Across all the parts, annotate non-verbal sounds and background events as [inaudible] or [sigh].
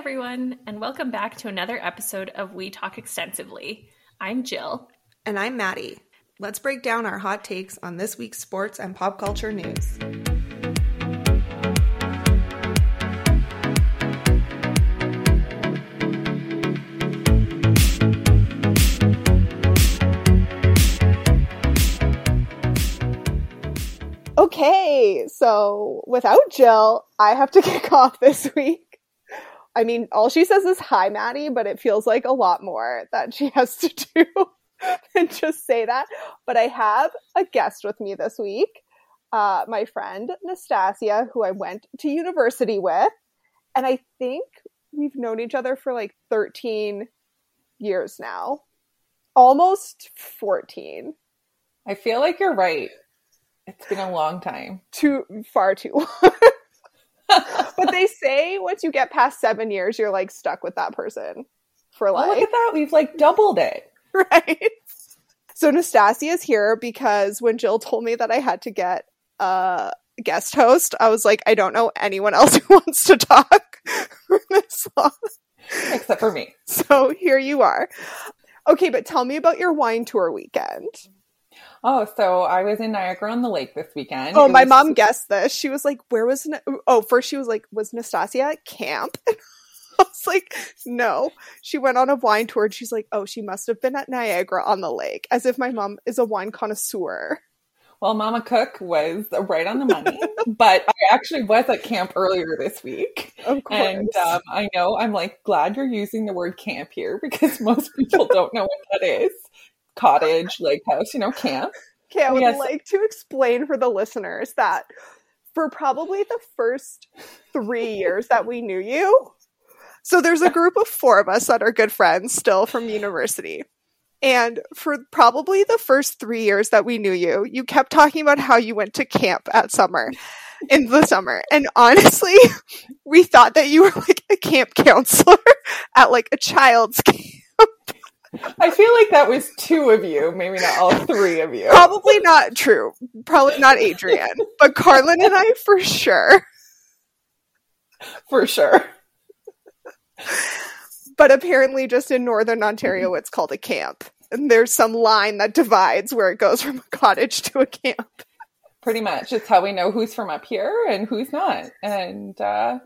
everyone, and welcome back to another episode of We Talk Extensively. I'm Jill. And I'm Maddie. Let's break down our hot takes on this week's sports and pop culture news. Okay, so without Jill, I have to [laughs] kick off this week. I mean, all she says is hi, Maddie, but it feels like a lot more that she [laughs] has to do than just say that. But I have a guest with me this week, uh, my friend Nastasia, who I went to university with. And I think we've known each other for like 13 years now, almost 14. I feel like you're right. It's been a long time. Too far too long. [laughs] but they say once you get past seven years, you're like stuck with that person for life. Oh, look at that. We've like doubled it. [laughs] Right. So Nastasia is here because when Jill told me that I had to get a guest host, I was like, I don't know anyone else [laughs] who wants to talk for this long. Except for me. So here you are. Okay, but tell me about your wine tour weekend. Oh, so I was in Niagara on the Lake this weekend. Oh, It my was- mom guessed this. She was like, "Where was?" Na-? Oh, first she was like, "Was Nastasia at camp?" [laughs] I was like, "No." She went on a wine tour, and she's like, "Oh, she must have been at Niagara on the lake," as if my mom is a wine connoisseur. Well, Mama Cook was right on the money, [laughs] but I actually was at camp earlier this week. Of course. And um, I know I'm like glad you're using the word camp here because [laughs] most people don't know what that is. Cottage, lake house, you know, camp. [laughs] Okay, I would Yes. like to explain for the listeners that for probably the first three years that we knew you, so there's a group of four of us that are good friends still from university. And for probably the first three years that we knew you, you kept talking about how you went to camp at summer, in the summer. And honestly, [laughs] we thought that you were like a camp counselor [laughs] at like a child's camp. I feel like that was two of you, maybe not all three of you. Probably not true. Probably not Adrian, but Carlin and I for sure. For sure. But apparently, just in Northern Ontario, it's called a camp. And there's some line that divides where it goes from a cottage to a camp. Pretty much. It's how we know who's from up here and who's not. And uh,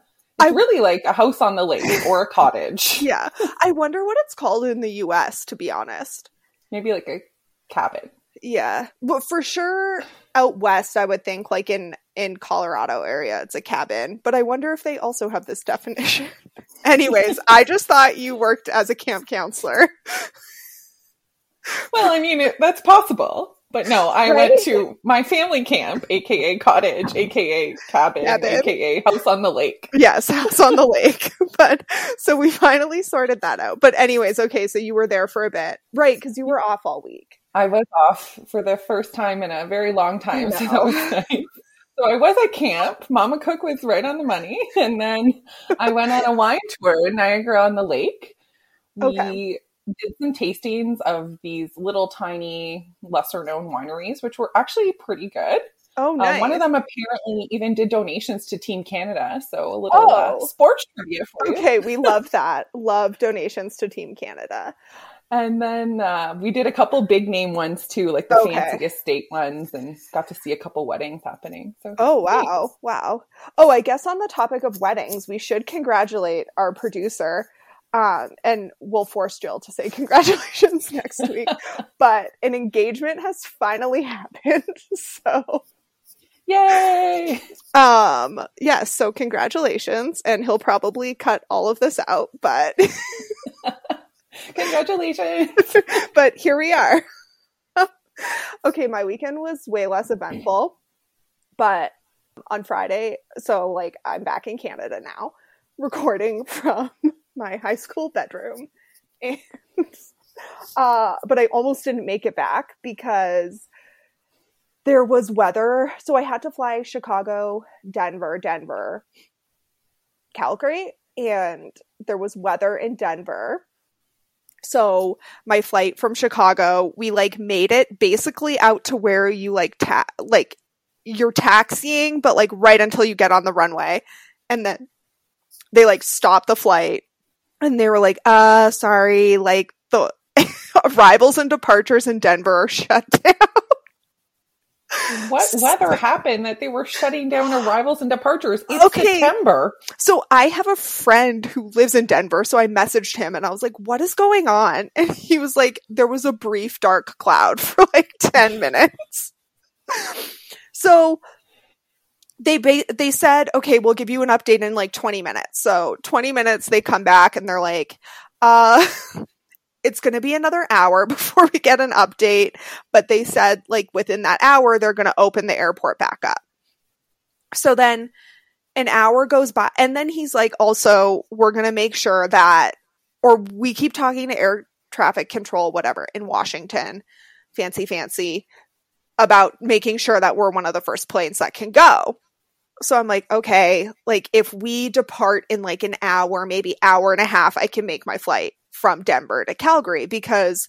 I- really like a house on the lake or a cottage. [laughs] Yeah. I wonder what it's called in the US, to be honest. Maybe like a cabin. Yeah. But for sure, out west, I would think like in in Colorado area, it's a cabin. But I wonder if they also have this definition. [laughs] Anyways, I just thought you worked as a camp counselor. [laughs] Well, I mean, it, that's possible. But no, I Right? went to my family camp, aka cottage, aka cabin, Cabin. aka house on the lake. Yes, house on the lake. [laughs] But so we finally sorted that out. But anyways, okay, so you were there for a bit. Right, because you were off all week. I was off for the first time in a very long time, so that was nice. So I was at camp. Mama Cook was right on the money, and then I went on a wine tour in Niagara on the Lake. We Okay. Did some tastings of these little tiny, lesser known wineries, which were actually pretty good. Oh, nice. Um, one of them apparently even did donations to Team Canada, so a little uh, Oh. sports trivia for you. Okay, we [laughs] love that. love donations to Team Canada. And then uh, we did a couple big name ones too, like the Okay. fancy estate ones, and got to see a couple weddings happening. So Oh, wow. Wow. Oh, I guess on the topic of weddings, we should congratulate our producer. Um, and we'll force Jill to say [laughs] congratulations next [laughs] week. but an engagement has finally [laughs] happened. So, Yay! um, yes, so congratulations. And he'll probably cut all of this out, but Congratulations! but here we are. okay, my weekend was way less eventful, but on Friday, so like I'm back in Canada now, recording from my high school bedroom. And [laughs] uh but I almost didn't make it back because there was weather. So I had to fly Chicago, Denver, Denver, Calgary, and there was weather in Denver. So my flight from Chicago, we like made it basically out to where you like ta- like you're taxiing, but like right until you get on the runway, and then they like stop the flight and they were like, uh, sorry, like the [laughs] arrivals and departures in Denver are shut [laughs] down. What weather happened that they were shutting down arrivals and departures? It's okay. September. So I have a friend who lives in Denver. So I messaged him and I was like, what is going on? [laughs] And he was like, there was a brief dark cloud for like 10 minutes. so they ba- they said, okay, we'll give you an update in like 20 minutes. So 20 minutes, they come back and they're like, uh, [laughs] it's going to be another hour [laughs] before we get an update. But they said like within that hour, they're going to open the airport back up. So then an hour goes by and then he's like, also, we're going to make sure that, or we keep talking to air traffic control, whatever in Washington, fancy, fancy about making sure that we're one of the first planes that can go. So I'm like, okay, like if we depart in like an hour, maybe hour and a half, I can make my flight from Denver to Calgary because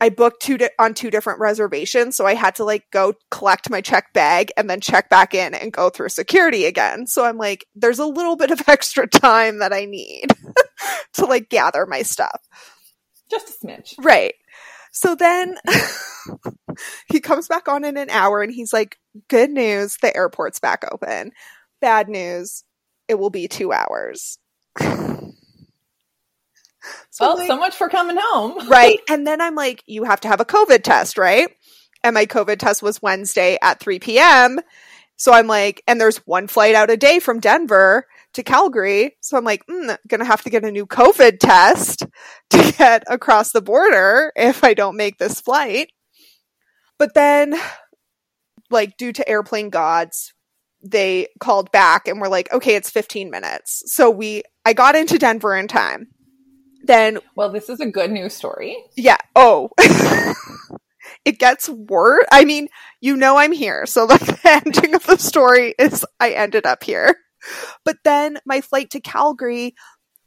I booked two di- on two different reservations, so I had to like go collect my check bag and then check back in and go through security again. So I'm like, there's a little bit of [laughs] extra time that I need [laughs] to like gather my stuff. Just a smidge. Right. So then [laughs] he comes back on in an hour and he's like, Good news, the airport's back open. Bad news, it will be two hours. [sighs] so well, like, so much for coming home. [laughs] right. And then I'm like, You have to have a COVID test, right? And my COVID test was Wednesday at 3 p.m. So I'm like, and there's one flight out a day from Denver to Calgary. So I'm like, mm, gonna have to get a new COVID test to get across the border if I don't make this flight. But then, like, due to airplane gods, they called back and were like, okay, it's 15 minutes. So we, I got into Denver in time. Then, well, this is a good news story. Yeah. Oh, [laughs] it gets worse. I mean, you know, I'm here. So, like, [laughs] the ending of the story is I ended up here. But then my flight to Calgary,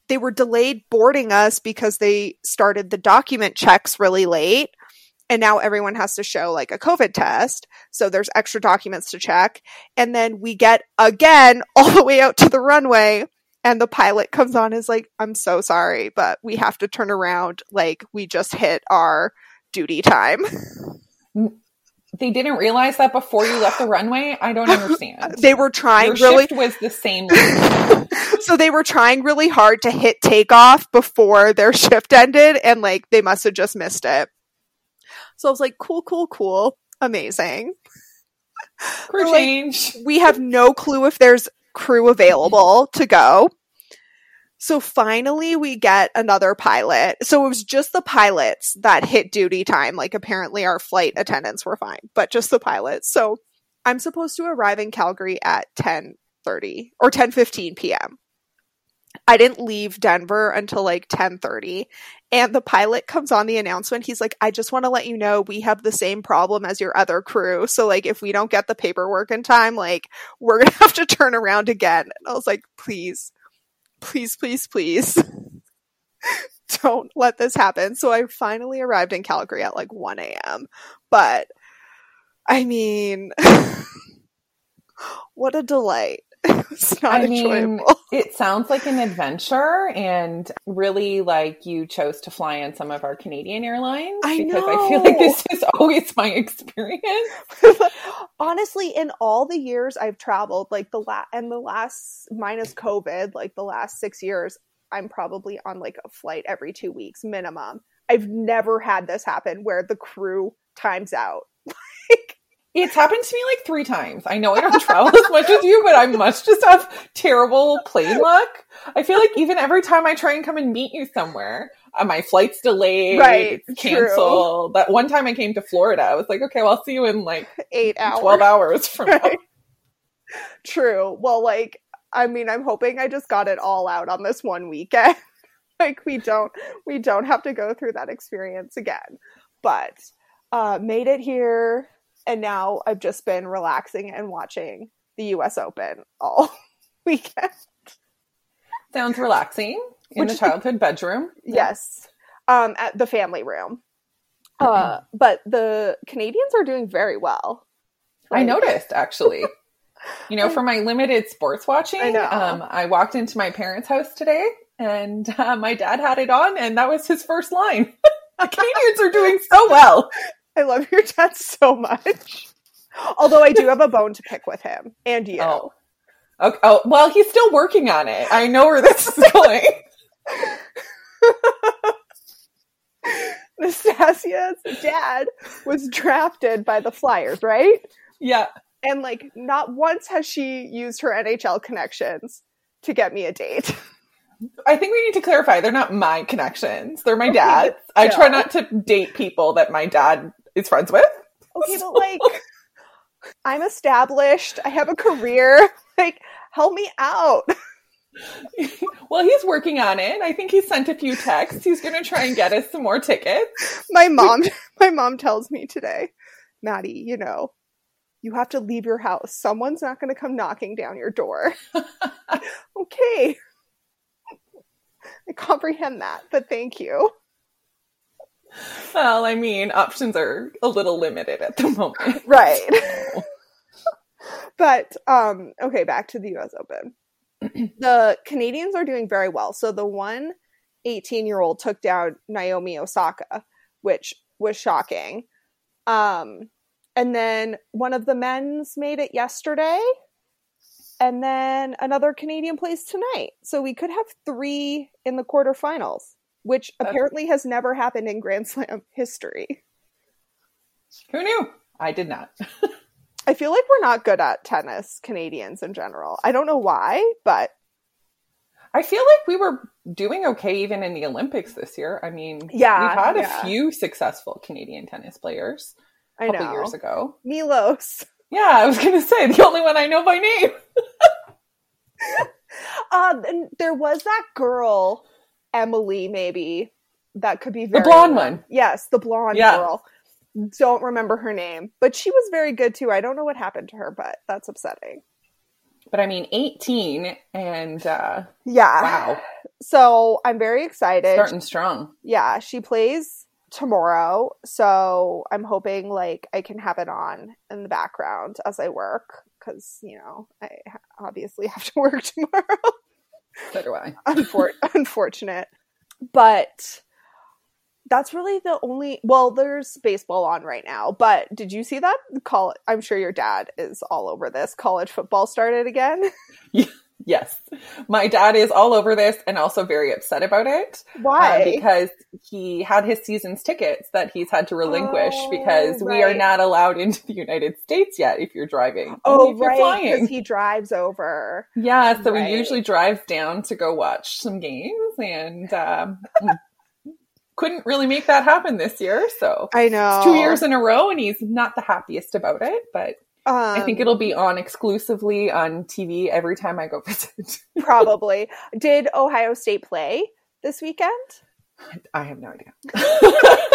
they were delayed boarding us because they started the document checks really late. And now everyone has to show like a COVID test. So there's extra documents to check. And then we get again [laughs] all the way out to the runway. And the pilot comes on is like, I'm so sorry, but we have to turn around. Like, we just hit our duty time. [laughs] they didn't realize that before you left the runway. I don't [laughs] understand. they were trying Your really was the same. so they were trying really hard to hit takeoff before their shift ended, and like they must have just missed it. So I was like, cool, cool, cool, amazing. [laughs] Crew change. Like, we have no clue if there's crew available to go. So finally we get another pilot. So it was just the pilots that hit duty time. Like apparently our flight attendants were fine, but just the pilots. So I'm supposed to arrive in Calgary at 10:30 or 10:15 p.m. I didn't leave Denver until like 10:30 and the pilot comes on the announcement. He's like, "I just want to let you know we have the same problem as your other crew. So like if we don't get the paperwork in time, like we're going [laughs] to have to turn around again." And I was like, "Please please, please, please [laughs] don't let this happen. So I finally arrived in Calgary at like 1 a.m. But I mean, [laughs] what a delight. [laughs] It's not I enjoyable. Mean, it sounds like an adventure and really like you chose to fly on some of our Canadian airlines I because know. I feel like this is always my experience. [laughs] Honestly, in all the years I've traveled, like the last and the last minus COVID, like the last 6 years, I'm probably on like a flight every 2 weeks minimum. I've never had this happen where the crew times out. [laughs] like it's happened to me like three times. I know I don't travel as much as you, but I must just have terrible plane luck. I feel like even every time I try and come and meet you somewhere, uh, my flight's delayed, right, canceled. That one time I came to Florida, I was like, okay, well, I'll see you in like eight hours, twelve hours from right. now. True. Well, like, I mean, I'm hoping I just got it all out on this one weekend. [laughs] like, we don't, we don't have to go through that experience again. But uh, made it here and now I've just been relaxing and watching the US Open all [laughs] weekend. Sounds relaxing in Which, the childhood bedroom. [laughs] Yes. Um, at the family room. Uh, but the Canadians are doing very well. Like, I noticed actually. [laughs] You know, for my limited sports watching, I. Um, I walked into my parents' house today and uh, my dad had it on, and that was his first line. the Canadians are doing so well. I love your dad so much. Although I do have a bone to pick with him and you. Oh. Okay. oh, well, he's still working on it. I know where this is going. [laughs] Nastasia's dad was drafted by the Flyers, right? yeah. And like, not once has she used her NHL connections to get me a date. I think we need to clarify they're not my connections. They're my dad's. [laughs] I try not to date people that my dad is friends with. Okay, but [laughs] like, I'm established. I have a career. [laughs] Like, help me out. [laughs] well, he's working on it. I think he sent a few texts. He's going to try and get us some more tickets. My mom, my mom tells me today, Maddie, you know, you have to leave your house. Someone's not going to come knocking down your door. okay. I comprehend that, but thank you. Well, I mean, options are a little limited at the moment. [laughs] Right. [laughs] but um okay, back to the US Open. [clears throat] the Canadians are doing very well. So the one 18-year-old took down Naomi Osaka, which was shocking. Um and then one of the men's made it yesterday. And then another Canadian plays tonight. So we could have 3 in the quarterfinals, which That's- apparently has never happened in Grand Slam history. Who knew? I did not. [laughs] I feel like we're not good at tennis, Canadians in general. I don't know why, but I feel like we were doing okay even in the Olympics this year. I mean, Yeah, we've had yeah. a few successful Canadian tennis players I a couple know. years ago. Milos. Yeah, I was going to say the only one I know by name. Um, [laughs] [laughs] and there was that girl, Emily, maybe that could be The very blonde one. Yes, the blonde Yeah. girl. Don't remember her name, but she was very good too. I don't know what happened to her, but that's upsetting. But I mean, 18 and uh, Yeah. wow, So I'm very excited. starting strong. yeah, she plays tomorrow, so I'm hoping like I can have it on in the background as I work because you know I obviously have to [laughs] work tomorrow. So do I. [laughs] Unfor- [laughs] unfortunate, but that's really the only. Well, there's baseball on right now, but did you see that? Call. I'm sure your dad is all over this. College football started again. [laughs] Yes. My dad is all over this and also very upset about it. uh, Why? because he had his season's tickets that he's had to relinquish Oh, because we are not allowed into the United States yet if you're driving. oh, right, because he drives over. Yeah, so Right. he usually drives down to go watch some games and um, [laughs] couldn't really make that happen this year. So I know. two years in a row, and he's not the happiest about it. But Um, I think it'll be on exclusively on TV every time I go [laughs] visit. probably. Did Ohio State play this weekend? I have no idea. [laughs]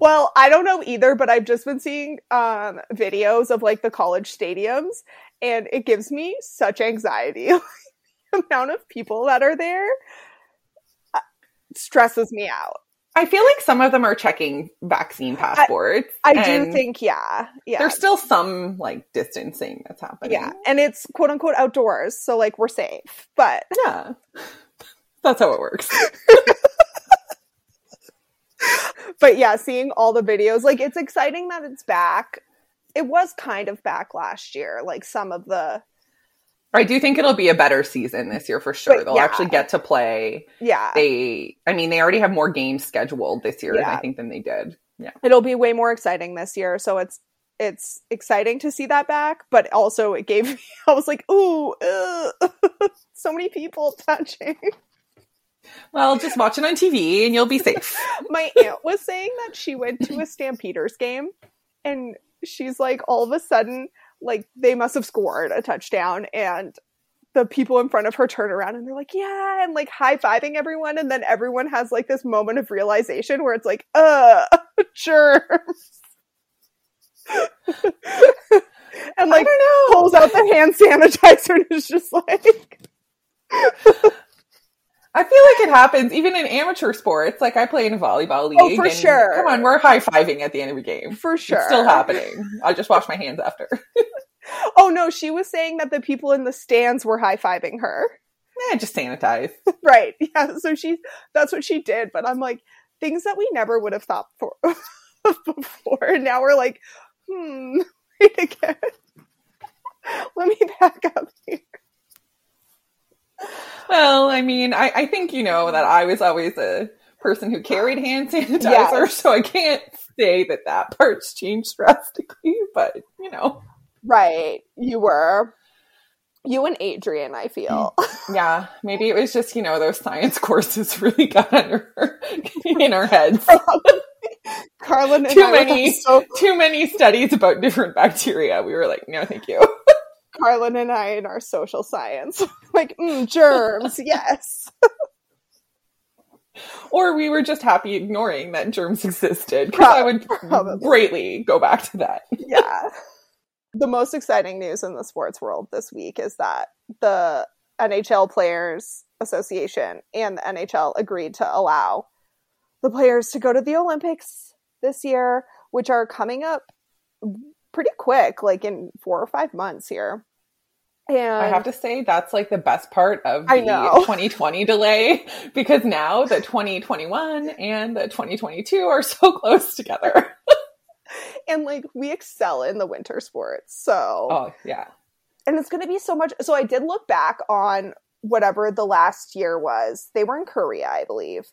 Well, I don't know either, but I've just been seeing um, videos of like the college stadiums, and it gives me such anxiety. [laughs] the amount of people that are there uh, stresses me out. I feel like some of them are checking vaccine passports. I do think, yeah, yeah, there's still some like distancing that's happening. yeah, and it's quote unquote outdoors, so like we're safe. But [laughs] Yeah. That's how it works. but yeah, seeing all the videos, like it's exciting that it's back. It was kind of back last year, like some of the I do think it'll be a better season this year for sure. But, They'll yeah. actually get to play. yeah. They, I mean, they already have more games scheduled this year, Yeah. I think, than they did. Yeah. it'll be way more exciting this year so it's it's exciting to see that back but also it gave me [laughs] i was like ooh [laughs] so many people [laughs] touching Well, just watch it on TV and you'll be safe. my aunt was saying that she went to a stampeders game and she's like all of a sudden like they must have scored a touchdown and the people in front of her turn around and they're like yeah and like high-fiving everyone and then everyone has like this moment of realization where it's like uh [laughs] sure. [laughs] And like pulls out the hand sanitizer and is just like [laughs] I feel like it happens even in amateur sports. Like I play in a volleyball league. Oh, for and sure. Come on, we're high fiving at the end of a game. For sure. It's still happening. I just wash my hands after. [laughs] Oh no, she was saying that the people in the stands were high fiving her. Eh, just sanitize. [laughs] Right. Yeah. So she that's what she did. But I'm like, things that we never would have thought for [laughs] before. And now we're like, hmm, wait again. Let me back up here. Well, I mean, I, I think you know that I was always a person who carried hand sanitizer, Yes. so I can't say that that part's changed drastically. [laughs] But you know, Right. You were. You and Adrian, I feel. Mm. yeah, maybe it was just you know those science [laughs] courses really got under her, [laughs] in our heads. Carlin and Too I were many. so Too many studies about different bacteria. We were like, no, thank you. Carlin and I in our social science. [laughs] like, mm, germs, [laughs] yes. Or we were just happy ignoring that germs existed because I would Probably. greatly go back to that. [laughs] yeah. The most exciting news in the sports world this week is that the NHL Players Association and the NHL agreed to allow the players to go to the Olympics this year, which are coming up pretty quick, like in four or five months here. And I have to say that's like the best part of the I know. [laughs] 2020 delay because now the 2021 and the 2022 are so [laughs] close together. and like we excel in the winter sports. So Oh, yeah. and it's going to be so much. So I did look back on whatever the last year was. They were in Korea, I believe,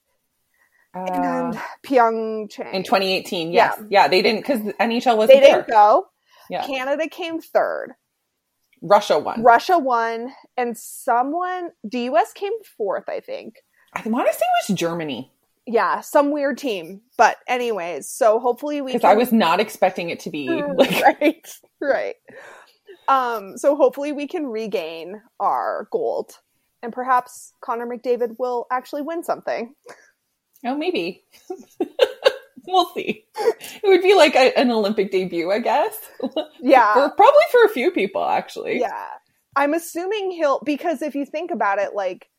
and Uh, Pyeongchang. in 2018, yes. Yeah, they didn't because NHL wasn't they there. didn't go. Yeah. Canada came third. Russia won. Russia won, and someone the U.S. came fourth. I think. I want to say it was Germany Yeah, some weird team. But anyways, so hopefully we. because can- I was not expecting it to be [laughs] like [laughs] right, right. Um, so hopefully we can regain our gold, and perhaps Connor McDavid will actually win something. Oh, maybe. [laughs] [laughs] we'll see. It would be like a, an Olympic debut, I guess. [laughs] Yeah, for, probably for a few people, actually. yeah. I'm assuming he'll because if you think about it, like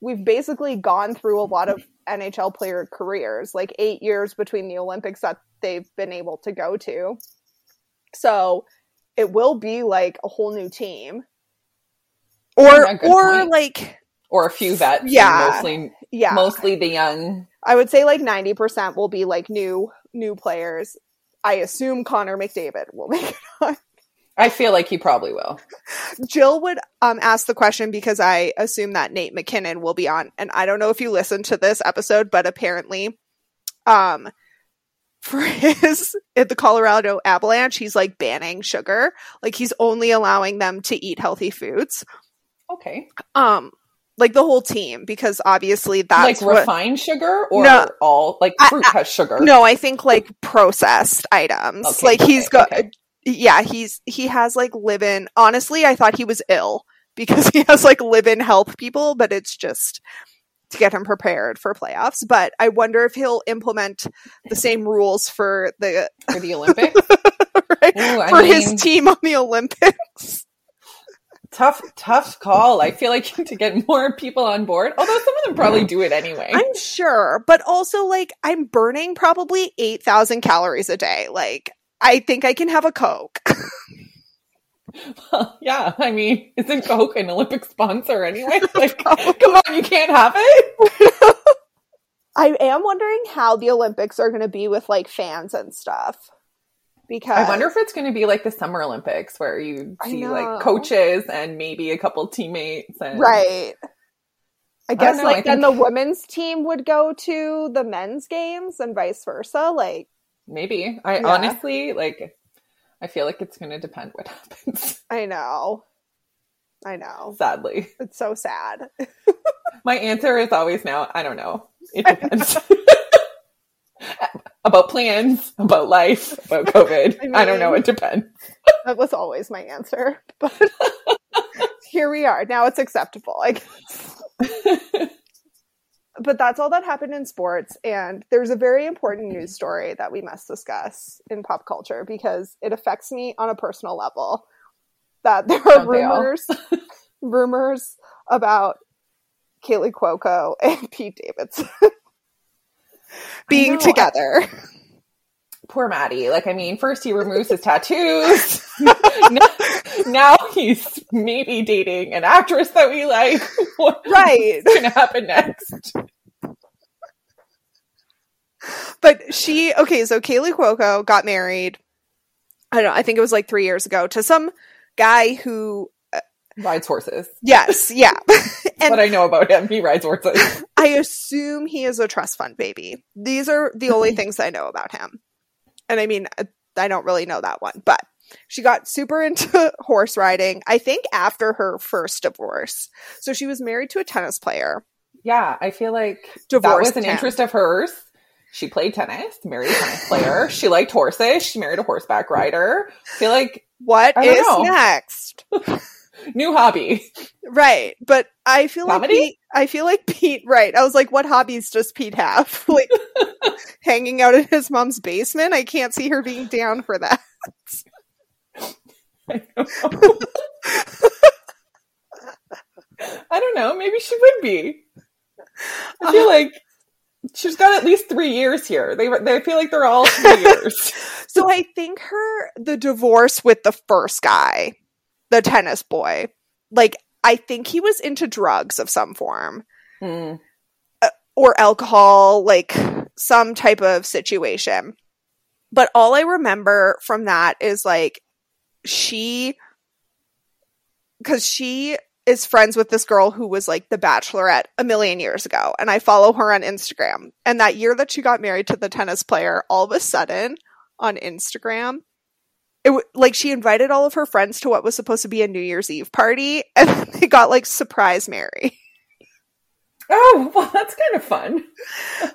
we've basically gone through a lot of NHL player careers, like eight years between the Olympics that they've been able to go to. So it will be like a whole new team. Or Yeah, or point. like Or a few vets. Yeah. Mostly, yeah. mostly the young. I would say like 90% will be like new new players. I assume Connor McDavid will [laughs] make it on. I feel like he probably will. Jill would um ask the question because I assume that Nate MacKinnon will be on. And I don't know if you listened to this episode, but apparently um for [laughs] his at the Colorado Avalanche, he's like banning sugar. Like he's only allowing them to eat healthy foods. Okay. Um like the whole team because obviously that's like what refined sugar or No. all like I- fruit has sugar. No, I think like processed items. Okay, like he's got okay. yeah, he's he has like live in. Honestly, I thought he was ill [laughs] because he has like live in health people, but it's just to get him prepared for playoffs. But I wonder if he'll implement the same rules for the for the Olympics. [laughs] right, Ooh, for mean, his team on the Olympics. Tough, tough call. I feel like [laughs] to get more people on board, although some of them probably do it anyway. I'm sure, but also like I'm burning probably 8,000 calories a day. Like I think I can have a Coke. [laughs] Well, yeah, I mean, isn't Coke an Olympic sponsor anyway? [laughs] Like, come on, you can't have it. I am wondering how the Olympics are going to be with like fans and stuff. Because I wonder if it's going to be like the Summer Olympics, where you see like coaches and maybe a couple teammates. And right. I guess know, like I then think- the women's team would go to the men's games and vice versa. Like maybe. I Yeah. honestly like. I feel like it's going to depend what [laughs] happens. I know, I know, Sadly, it's so sad. [laughs] my answer is always now. I don't know. It [laughs] depends. About plans, about life, about [laughs] COVID. I I, don't know. It depends. that was always my answer, [laughs] but here we are. Now it's acceptable. I guess. [laughs] but that's all that happened in sports and there's a very important news story that we must discuss in pop culture because it affects me on a personal level that there are Don't rumors rumors about Kaley Cuoco and Pete Davidson being know, I- together. [laughs] Poor Maddie. Like, I mean, first he removes his [laughs] tattoos. [laughs] now, now he's maybe dating an actress that we like. What's right. What's going to happen next? But she, okay, so Kaley Cuoco got married. I don't know, I think it was like three years ago to some guy who, uh, Rides horses. yes, yeah. and what I know about him. He rides horses. I assume he is a trust fund baby. These are the only things I know about him. And I mean, I don't really know that one, but she got super [laughs] into horse riding, I think after her first divorce. So she was married to a tennis player. Yeah, I feel like that Divorced was an him. interest of hers. She played tennis, married a tennis player. [laughs] She liked horses. She married a horseback rider. I feel like What is know. next? [laughs] new hobby. Right. But I feel like Pete, I feel like Pete, right. I was like, what hobbies does Pete have? [laughs] Like [laughs] hanging out in his mom's basement? I can't see her being down for that. I don't know. I don't know. Maybe she would be. I feel uh, like she's got at least three years here. They they feel like they're all three [laughs] years. So I think her the divorce with the first guy, the tennis boy, like I think he was into drugs of some form Mm. or alcohol, like some type of situation. But all I remember from that is like she cuz she is friends with this girl who was like the bachelorette a million years ago and I follow her on Instagram. And that year that she got married to the tennis player, all of a sudden on Instagram, it w- like she invited all of her friends to what was supposed to be a New Year's Eve party [laughs] and they got like surprise Mary. Oh, well, that's kind of fun. [laughs]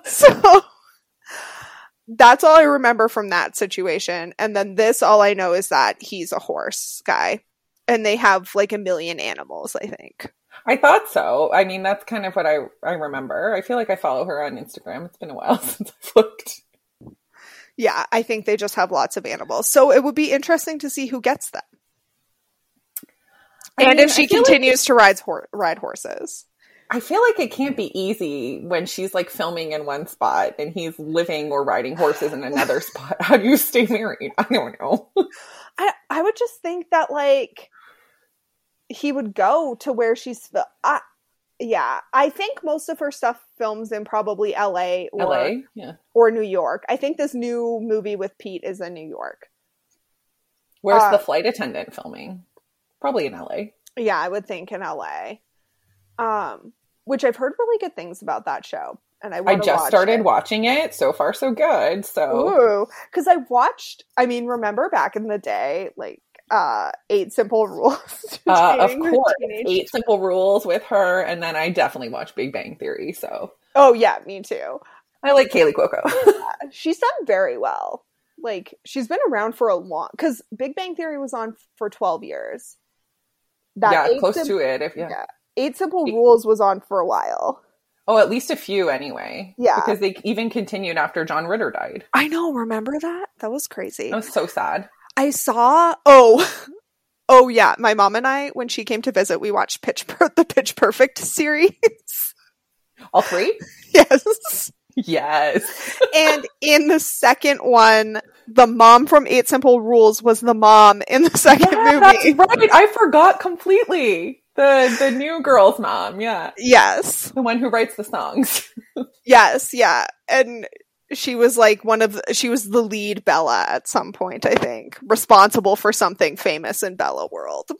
So that's all I remember from that situation. And then this, all I know is that he's a horse guy. And they have like a million animals, I think. I thought so. I mean, that's kind of what I I remember. I feel like I follow her on Instagram. It's been a while [laughs] since I've looked. Yeah, I think they just have lots of animals. So it would be interesting to see who gets them. I and mean, if she feel like- continues to ride, hor- ride horses. I feel like it can't be easy when she's like filming in one spot and he's living or riding horses in another [laughs] spot. How do you stay married? I don't know. I, I would just think that like he would go to where she's I, yeah i think most of her stuff films in probably la or LA? Yeah. or new york i think this new movie with pete is in new york Where's Uh, the flight attendant filming? Probably in LA. yeah i would think in la um which i've heard really good things about that show and i, I just started it. watching it. So far, so good. So because I watched. I mean, remember back in the day, like uh Eight Simple Rules. [laughs] uh, of course, teenage- eight simple [laughs] rules with her, and then I definitely watch Big Bang Theory. So Oh yeah, me too. I like Kaley Cuoco. She's done very well. Like she's been around for a long. Because Big Bang Theory was on for twelve years. yeah, close Sim- to it. If yeah. yeah. Eight Simple Rules was on for a while. Oh, at least a few anyway. Yeah. Because they even continued after John Ritter died. I know. Remember that? That was crazy. That was so sad. I saw. Oh, [laughs] oh yeah. My mom and I, when she came to visit, we watched Pitch Per- the Pitch Perfect [laughs] series. All three? [laughs] yes. yes. and in the second one, the mom from Eight Simple Rules was the mom in the second Yeah, movie. right. I forgot completely. The the new girl's mom, yeah. Yes. The one who writes the songs. Yes, yeah. And she was like one of the, she was the lead Bella at some point, I think, responsible for something famous in Bella world.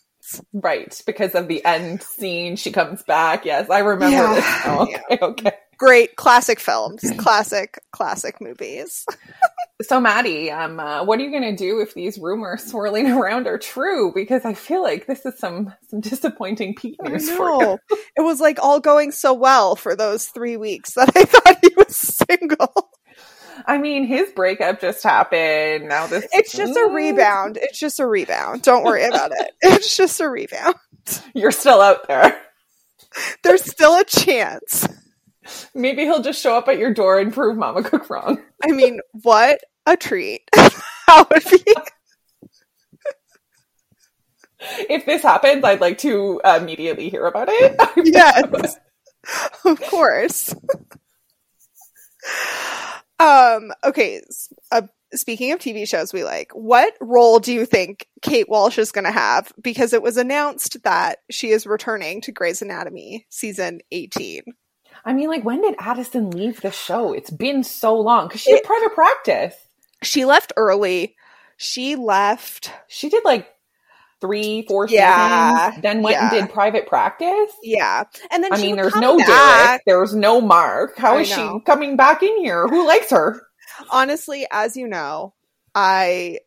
[laughs] right. Because of the end scene, she comes back. Yes, I remember Yeah, this. [laughs] now. Okay, okay. Great classic films, classic classic movies. [laughs] So Maddie, um, uh, what are you going to do if these rumors [laughs] swirling around are true? Because I feel like this is some some disappointing Pete news for you. [laughs] It was like all going so well for those 3 weeks that I [laughs] thought he was single. I mean, his breakup just happened. Now this It's just a rebound. It's just a rebound. Don't worry about it. It's just a rebound. You're still out there. There's still a chance. Maybe he'll just show up at your door and prove Mama Cook wrong. I mean, what a treat. [laughs] that would be. If this happens, I'd like to immediately hear about it. [laughs] Yes. of course. um. Okay. Uh, speaking of TV shows we like, what role do you think Kate Walsh is going to have? Because it was announced that she is returning to Grey's Anatomy season eighteen. I mean, like, when did Addison leave the show? It's been so long because she had private practice. She left early. She left. She did like three, four Yeah, seasons, then went and did private practice. Yeah, and then I mean, there's no back. Derek, there's no Mark. How I is she coming back in here? Who likes her? honestly, as you know, I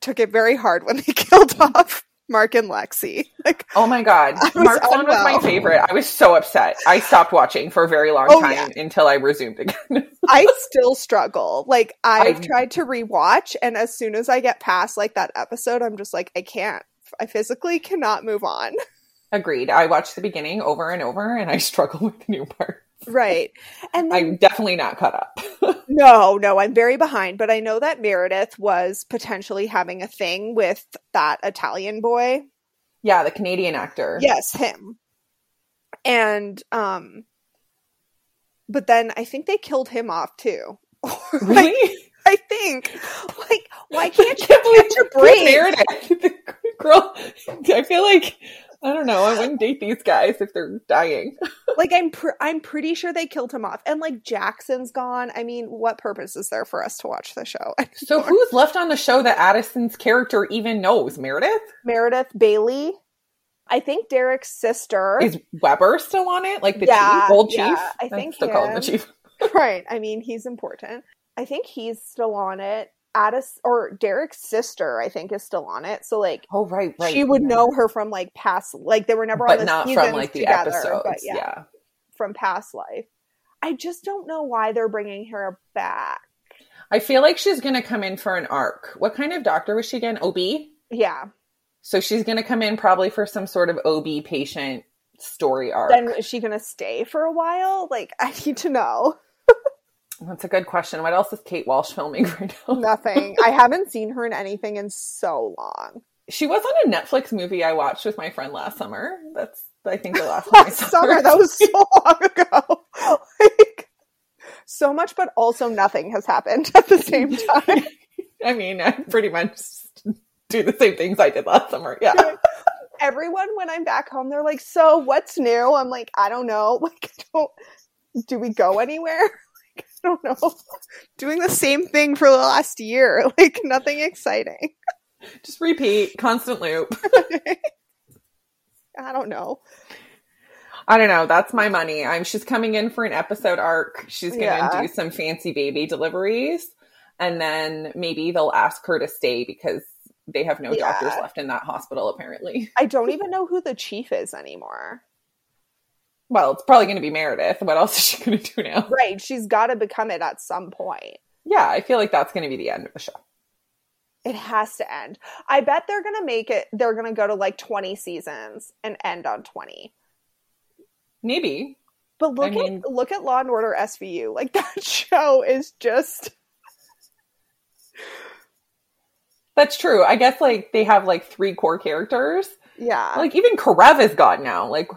took it very hard when they [laughs] killed off Mark and Lexie. [laughs] Like, Oh my god, Mark Sloan was my favorite. I was so upset. I stopped watching for a very long Oh, time yeah. until I resumed again. [laughs] I still struggle. Like, I've I- tried to rewatch, and as soon as I get past like that episode, I'm just like, I can't. I physically cannot move on. [laughs] Agreed. I watched the beginning over and over, and I struggle with the new part. Right. And then, I'm definitely not caught up. [laughs] no, no, I'm very behind, but I know that Meredith was potentially having a thing with that Italian boy. yeah, the Canadian actor. Yes, him. And um but then I think they killed him off too. [laughs] Like, Really? I think. Like, why [laughs] can't you can't believe a break? Meredith, girl. [laughs] I feel like I don't know. I wouldn't date these guys if they're dying. [laughs] Like, I'm pr- I'm pretty sure they killed him off. And like Jackson's gone. I mean, what purpose is there for us to watch the show? [laughs] So who's left on the show that Addison's character even knows? Meredith Meredith Bailey. I think Derek's sister. is Webber still on it? Like the Yeah, chief, old yeah, chief. I think still call him the chief. right. I mean, he's important. I think he's still on it. Addis or Derek's sister, I think, is still on it. So like Oh right, right. she would yeah. know her from like past like they were never on but the not from like the together, episodes. but yeah. yeah, from past life. I just don't know why they're bringing her back. I feel like she's gonna come in for an arc. What kind of doctor was she again? OB. Yeah. So she's gonna come in probably for some sort of OB patient story arc. Then is she gonna stay for a while? Like I need to know. That's a good question. What else is Kate Walsh filming [laughs] right now? Nothing. I haven't seen her in anything in so long. She was on a Netflix movie I watched with my friend last summer. That's I think the last [laughs] time I Last saw summer, that was so [laughs] long ago. like so much, but also nothing has happened at the same time. I mean, I pretty much do the same things I did last summer. Yeah. Everyone, when I'm back home, they're like, "So, what's new?" I'm like, "I don't know. Like, I don't. Do we go anywhere? [laughs] I don't know. Doing the same thing for the last year. [laughs] Like, nothing exciting. [laughs] Just repeat, constant loop. I don't know. I don't know. That's my money. I'm she's coming in for an episode arc. She's gonna Yeah. do some fancy baby deliveries. And then maybe they'll ask her to stay because they have no Yeah. doctors left in that hospital, apparently. I don't even know who the chief is anymore. Well, it's probably gonna be Meredith. What else is she gonna do now? [laughs] Right? She's got to become it at some point. Yeah, I feel like that's gonna be the end of the show. It has to end. I bet they're gonna make it. They're gonna go to like 20 seasons and end on 20. Maybe. But look mean- at look at Law and Order SVU. Like [laughs] that show is just That's true. I guess like they have like three core characters. yeah. Like even Karev is gone now. Like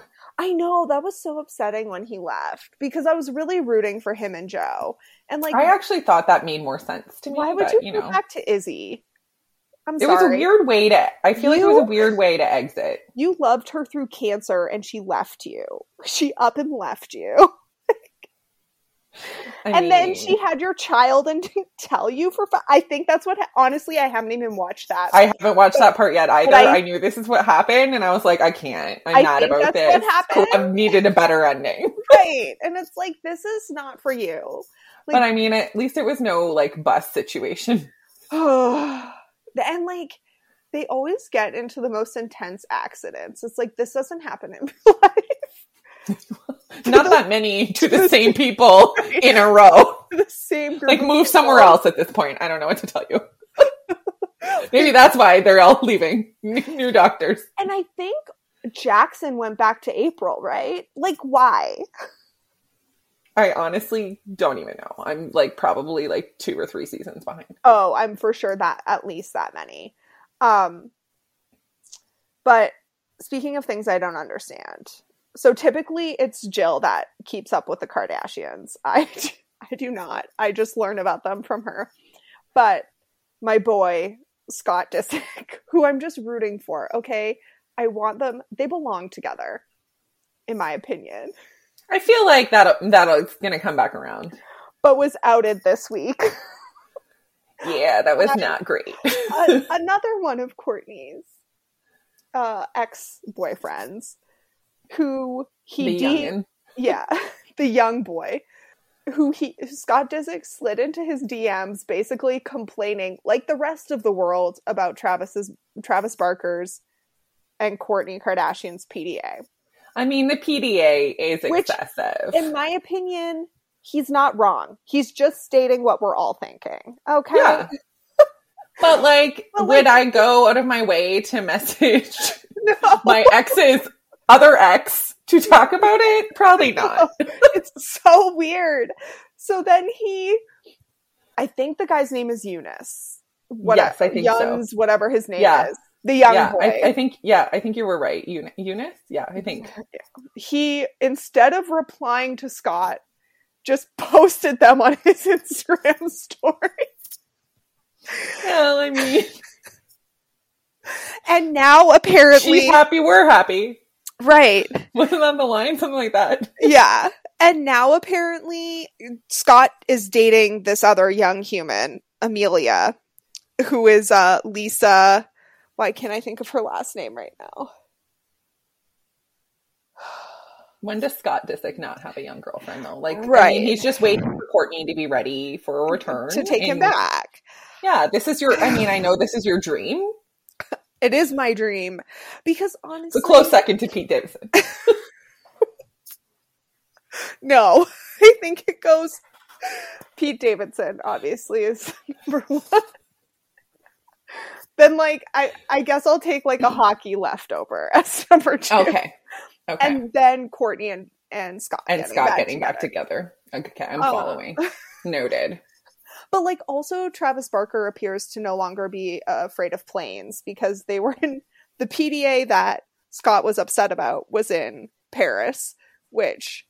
I know that was so upsetting when he left because I was really rooting for him and Jo. And like, I actually thought that made more sense to me. why would but, you, you go know, back to Izzie? I'm sorry. it was a weird way to. I feel like it was a weird way to exit. You loved her through cancer, and she left you. She up and left you, I and then she had your child and didn't tell you for. I think that's what. Ha- honestly, I haven't even watched that. I haven't watched that part yet either. I- I, knew this is what happened, and I was like, I can't. I'm I mad about this. Karev needed a better ending. [laughs] right, and it's like this is not for you. but I mean, at least it was no like bus situation. [laughs] [sighs] and like they always get into the most intense accidents. It's like this doesn't happen in [laughs] real life. Not that many [laughs] to the same people [laughs] in a row. the same group. Like move somewhere else at this point. I don't know what to tell you. [laughs] Maybe that's why they're all leaving. New doctors. And I think Jackson went back to April, right? Like why? I honestly don't even know. I'm like probably like two or three seasons behind. Oh, I'm for sure that at least that many. Um but speaking of things I don't understand, so typically it's Jill that keeps up with the Kardashians. [laughs] I I do not. I just learn about them from her. But my boy Scott Disick, [laughs] who I'm just rooting for. Okay, I want them. They belong together, in my opinion. I feel like that that's gonna come back around. But was outed this week. [laughs] Yeah, that was not great. uh, another one of Kourtney's uh, ex boyfriends, who he de- [laughs] yeah, [laughs] the young boy, who he Scott Disick slid into his DMs, basically complaining, like the rest of the world, about Travis's Travis Barker's and Kourtney Kardashian's PDA. I mean, the PDA is Which, excessive. In my opinion, he's not wrong. He's just stating what we're all thinking. Okay. Yeah. [laughs] But like, But, would I go out of my way to message No. my ex's other ex to talk about it? Probably [laughs] not. it's so weird. So then he, I think the guy's name is Younes. What, Yes, I think so. Whatever his name Yeah. is. The young yeah, boy. I, I think. Yeah, I think you were right. Eun- Younes. Yeah, I think. [laughs] he, instead of replying to Scott, just [laughs] posted them on his Instagram story. Well, I mean, And now apparently, she's happy. We're happy. Right. [laughs] Wasn't that the line? Something like that. yeah. And now apparently Scott is dating this other young human, Amelia, who is uh Lisa. Why can't I think of her last name right now? [sighs] When does Scott Disick not have a young girlfriend though? Like, I Right. mean, he's just waiting for Kourtney to be ready for a return To take him back. Yeah, this is your. I mean, I know this is your dream. It is my dream. Because It's honestly a close second to Pete Davidson. [laughs] No. [laughs] I think it goes Pete Davidson, obviously, is [laughs] number one. then like I I guess I'll take like a hockey leftover as number two. Okay. Okay. And, And then Kourtney and, and Scott. getting Scott back getting back together. together. Okay, I'm Oh. following. Noted. But like also Travis Barker appears to no longer be uh, afraid of planes because they were in [laughs] the PDA that Scott was upset about was in Paris, which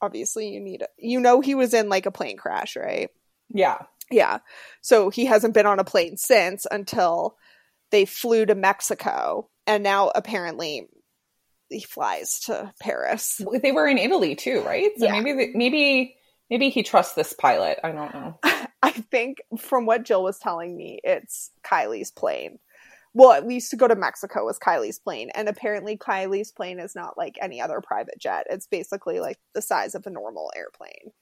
obviously you need you know he was in like a plane crash, right? Yeah. Yeah. So he hasn't been on a plane since until they flew to Mexico and now apparently he flies to Paris. They were in Italy too, right? So Yeah. maybe maybe maybe he trusts this pilot. I don't know. [laughs] I think from what Jill was telling me, it's Kylie's plane. Well, at least to go to Mexico was Kylie's plane. And apparently Kylie's plane is not like any other private jet. It's basically like the size of a normal airplane.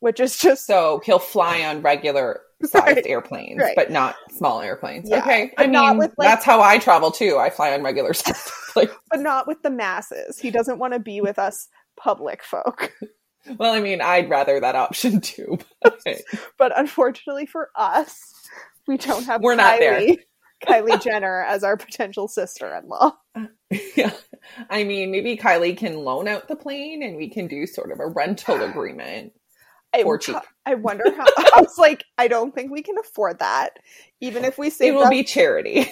Which is just So he'll fly on regular sized Right. airplanes, Right. but not small airplanes. Yeah, Okay. but I mean, with, like- that's how I travel too. I fly on regular [laughs] sized like but not with the masses. He doesn't want to be with us public folk. Well, I mean, I'd rather that option [laughs] too. but- But unfortunately for us, we don't have We're not there. Kylie, Kylie Jenner as our potential sister-in-law. [laughs] yeah. I mean, maybe Kylie can loan out the plane and we can do sort of a rental [gasps] agreement. I. I wonder how. [laughs] I was like, I don't think we can afford that, even if we saved it will up. be charity.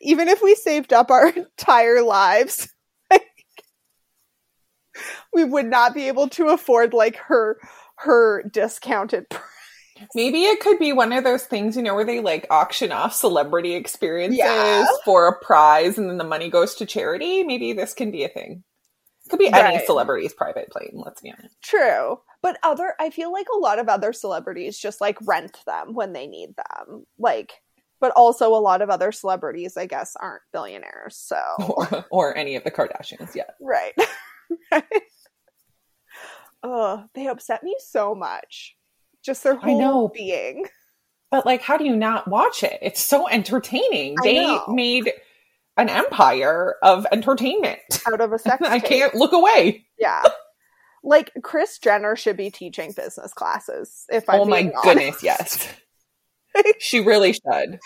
even if we saved up our entire lives, we would not be able to afford like her her discounted. [laughs] price. Maybe it could be one of those things, you know, where they like auction off celebrity experiences Yeah. for a prize and then the money goes to charity. Maybe this can be a thing. It could be any Right. celebrity's private plane, let's be honest. True, but other I feel like a lot of other celebrities just like rent them when they need them, like. But also, a lot of other celebrities, I guess, aren't billionaires. So Or, [laughs] or any of the Kardashians, yeah. Right. [laughs] [laughs] right. Ugh, they upset me so much. Just their I whole know. being. But like, how do you not watch it? It's so entertaining. I They know. made an empire of entertainment. Out of a [laughs] sex I can't look away. Yeah. Like Kris Jenner should be teaching business classes. If I'm oh my honest. goodness, yes. [laughs] she really should.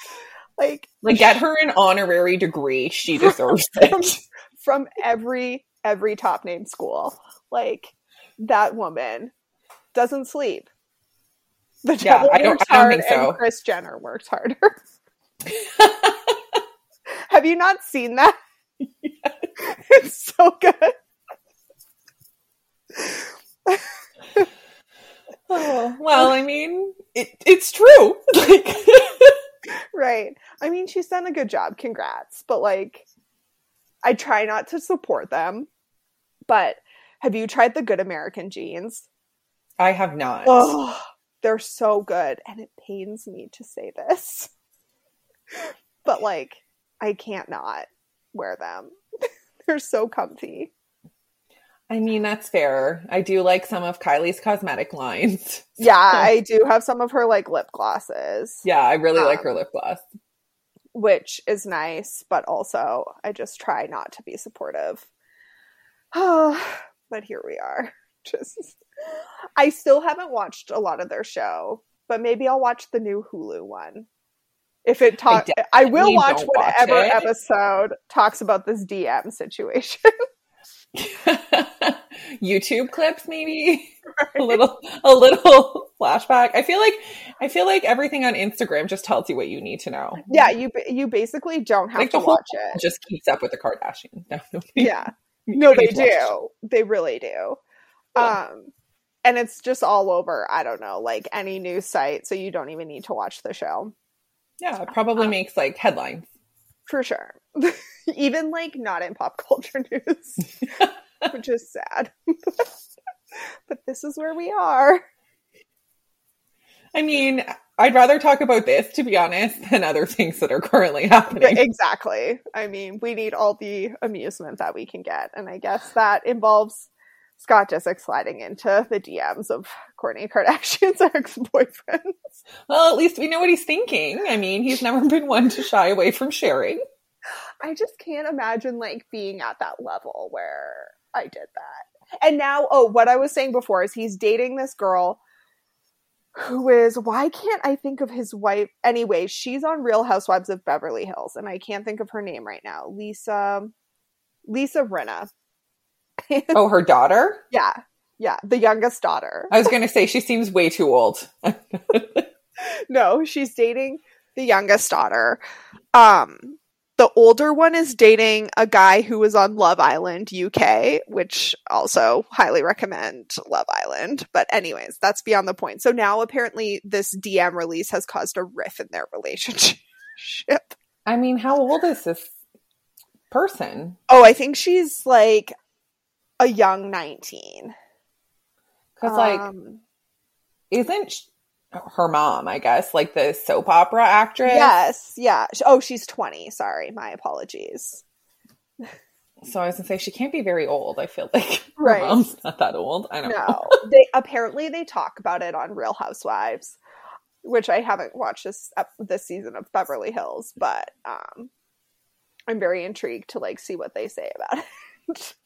Like Like, get her an honorary degree. She deserves it. from every every top name school. Like that woman doesn't sleep. The Yeah, devil I don't- works hard think so. and Kris Jenner works harder. [laughs] Have you not seen that? [laughs] [laughs] It's so good. Oh, well, I mean, it, it's true. Like, Right. I mean, she's done a good job. Congrats. But like, I try not to support them. But have you tried the Good American jeans? I have not. Oh, they're so good. And it pains me to say this. [laughs] But like, I can't not wear them. [laughs] they're so comfy. I mean, that's fair. I do like some of Kylie's cosmetic lines. [laughs] Yeah, I do have some of her like lip glosses. Yeah, I really like her Um, lip gloss. which is nice, but also I just try not to be supportive. But here we are. [laughs] Just I still haven't watched a lot of their show, but maybe I'll watch the new Hulu one. If it talks, I, will watch don't watch whatever episode talks about this DM situation. [laughs] [laughs] YouTube clips, maybe a little, a little flashback. I feel like, I feel like everything on Instagram just tells you what you need to know. yeah, you you basically don't have Like to watch it. Just keeps up with the Kardashians. No, no, Yeah. No, they do. They really do. Yeah. Um and it's just all over, I don't know, like any news site, so you don't even need to watch the show. Yeah, it probably makes like headlines. For sure. [laughs] even like not in pop culture news, [laughs] which is sad. [laughs] but this is where we are. I mean, I'd rather talk about this, to be honest, than other things that are currently happening. Exactly. I mean, we need all the amusement that we can get, and I guess that involves Scott Disick sliding into the DMs of Kourtney Kardashian's [laughs] ex boyfriends. Well, at least we know what he's thinking. I mean, he's never been one to shy away from sharing. I just can't imagine like being at that level where I did that. And now, oh, what I was saying before is he's dating this girl who is why can't I think of his wife? Anyway, she's on Real Housewives of Beverly Hills, and I can't think of her name right now. Lisa, Lisa Rinna. [laughs] Oh, her daughter? Yeah, yeah, the youngest daughter. I was going to say she seems way too old. [laughs] no, she's dating the youngest daughter. Um, the older one is dating a guy who was on Love Island UK, which also highly recommend Love Island. But anyways, that's beyond the point. So now apparently this DM release has caused a riff in their [laughs] relationship. I mean, how old is this person? Oh, I think she's like a young 19. Because, like, Um, isn't sh- her mom, I guess, like the soap opera actress? yes, yeah. Oh, she's 20. Sorry, my apologies. So I was going to say, she can't be very old. I feel like [laughs] her Right. mom's not that old. I don't know. No, [laughs] they apparently they talk about it on Real Housewives, which I haven't watched this this season of Beverly Hills, but um, I'm very intrigued to like see what they say about it. [laughs]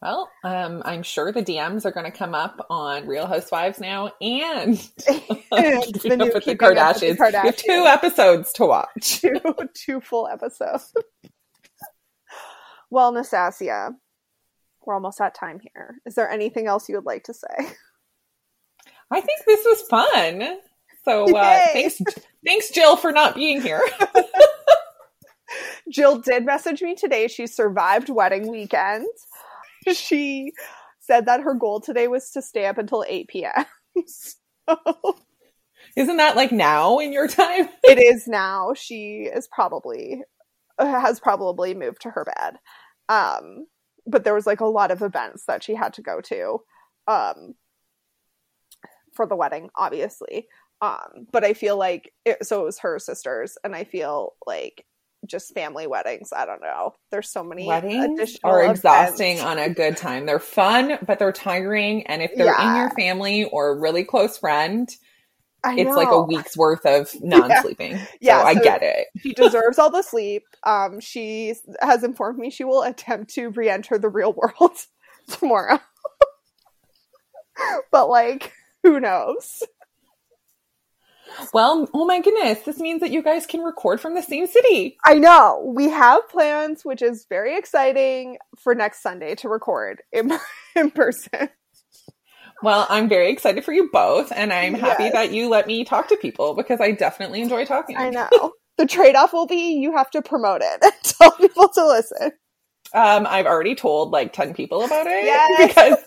Well, um, I'm sure the DMs are going to come up on Real Housewives now and [laughs] the [laughs] new with the Up with the Kardashians. We have two episodes to watch. [laughs] two two full episodes. well, Nastasia, we're almost at time here. Is there anything else you would like to say? I think this was fun. So uh, thanks, thanks, Jill, for not being here. Jill did message me today. She survived wedding weekend. [laughs] She said that her goal today was to stay up until 8 p.m. [laughs] So Isn't that like now in your time? [laughs] it is now. She is probably has probably moved to her bed. Um, but there was like a lot of events that she had to go to um, for the wedding, obviously. Um, but I feel like it, so it was her sisters, and I feel like just family weddings. I don't know. There's so many Weddings are events. exhausting on a good time. They're fun, but they're tiring. And if they're in your family or a really close friend, I it's like a week's worth of [laughs] non-sleeping. Yeah, so I so- get it. she deserves all the [laughs] sleep. Um, she has informed me she will attempt to re-enter the real world [laughs] tomorrow. but like, who knows? Well, oh my goodness, this means that you guys can record from the same city. I know we have plans, which is very exciting for next Sunday to record in [laughs] in person. Well, I'm very excited for you both, and I'm happy Yes. that you let me talk to people because I definitely enjoy talking. I know. The trade off will be you have to promote it [laughs] and tell people to listen. Um, I've already told like 10 people about it Yes. [laughs] because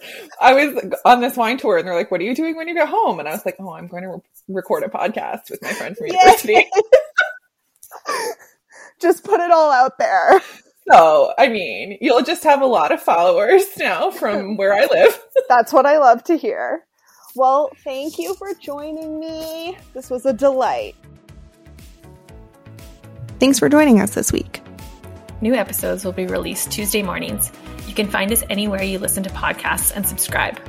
I was on this wine tour and they're like, what are you doing when you get home? And I was like, oh, I'm going to re- record a podcast with my friend from Yay. university. [laughs] Just put it all out there. so, I mean, you'll just have a lot of followers now from [laughs] where I live. That's what I love to hear. Well, thank you for joining me. This was a delight. Thanks for joining us this week. New episodes will be released Tuesday mornings. You can find us anywhere you listen to podcasts and subscribe.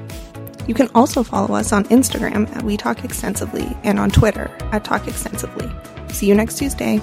You can also follow us on Instagram at We Talk Extensively and on Twitter at Talk Extensively. See you next Tuesday.